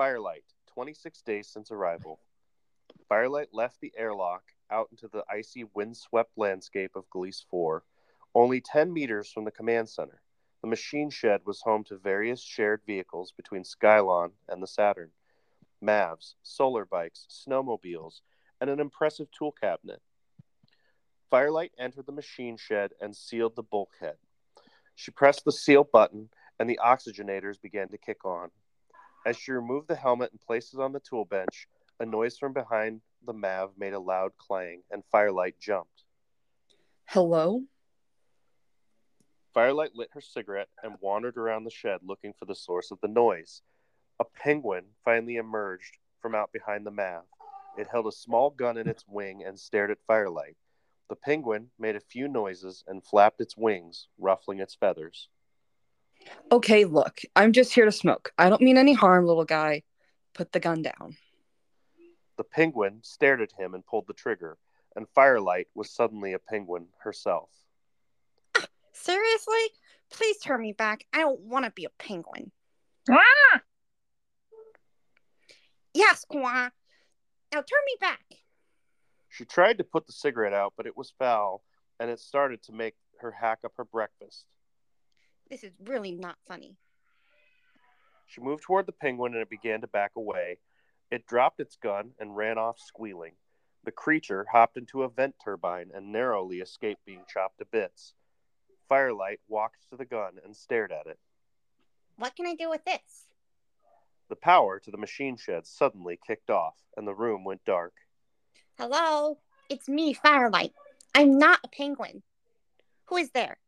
Firelight, 26 days since arrival. Firelight left the airlock out into the icy, windswept landscape of Gliese 4, only 10 meters from the command center. The machine shed was home to various shared vehicles between Skylon and the Saturn MAVs, solar bikes, snowmobiles, and an impressive tool cabinet. Firelight entered the machine shed and sealed the bulkhead. She pressed the seal button, and the oxygenators began to kick on. As she removed the helmet and placed it on the tool bench, a noise from behind the MAV made a loud clang, and Firelight jumped. Hello? Firelight lit her cigarette and wandered around the shed looking for the source of the noise. A penguin finally emerged from out behind the MAV. It held a small gun in its wing and stared at Firelight. The penguin made a few noises and flapped its wings, ruffling its feathers. Okay, look, I'm just here to smoke. I don't mean any harm, little guy. Put the gun down. The penguin stared at him and pulled the trigger, and Firelight was suddenly a penguin herself. Seriously? Please turn me back. I don't want to be a penguin. Ah! Yes, Kwa. Now turn me back. She tried to put the cigarette out, but it was foul, and it started to make her hack up her breakfast. This is really not funny. She moved toward the penguin and it began to back away. It dropped its gun and ran off squealing. The creature hopped into a vent turbine and narrowly escaped being chopped to bits. Firelight walked to the gun and stared at it. What can I do with this? The power to the machine shed suddenly kicked off, and the room went dark. Hello? It's me, Firelight. I'm not a penguin. Who is there?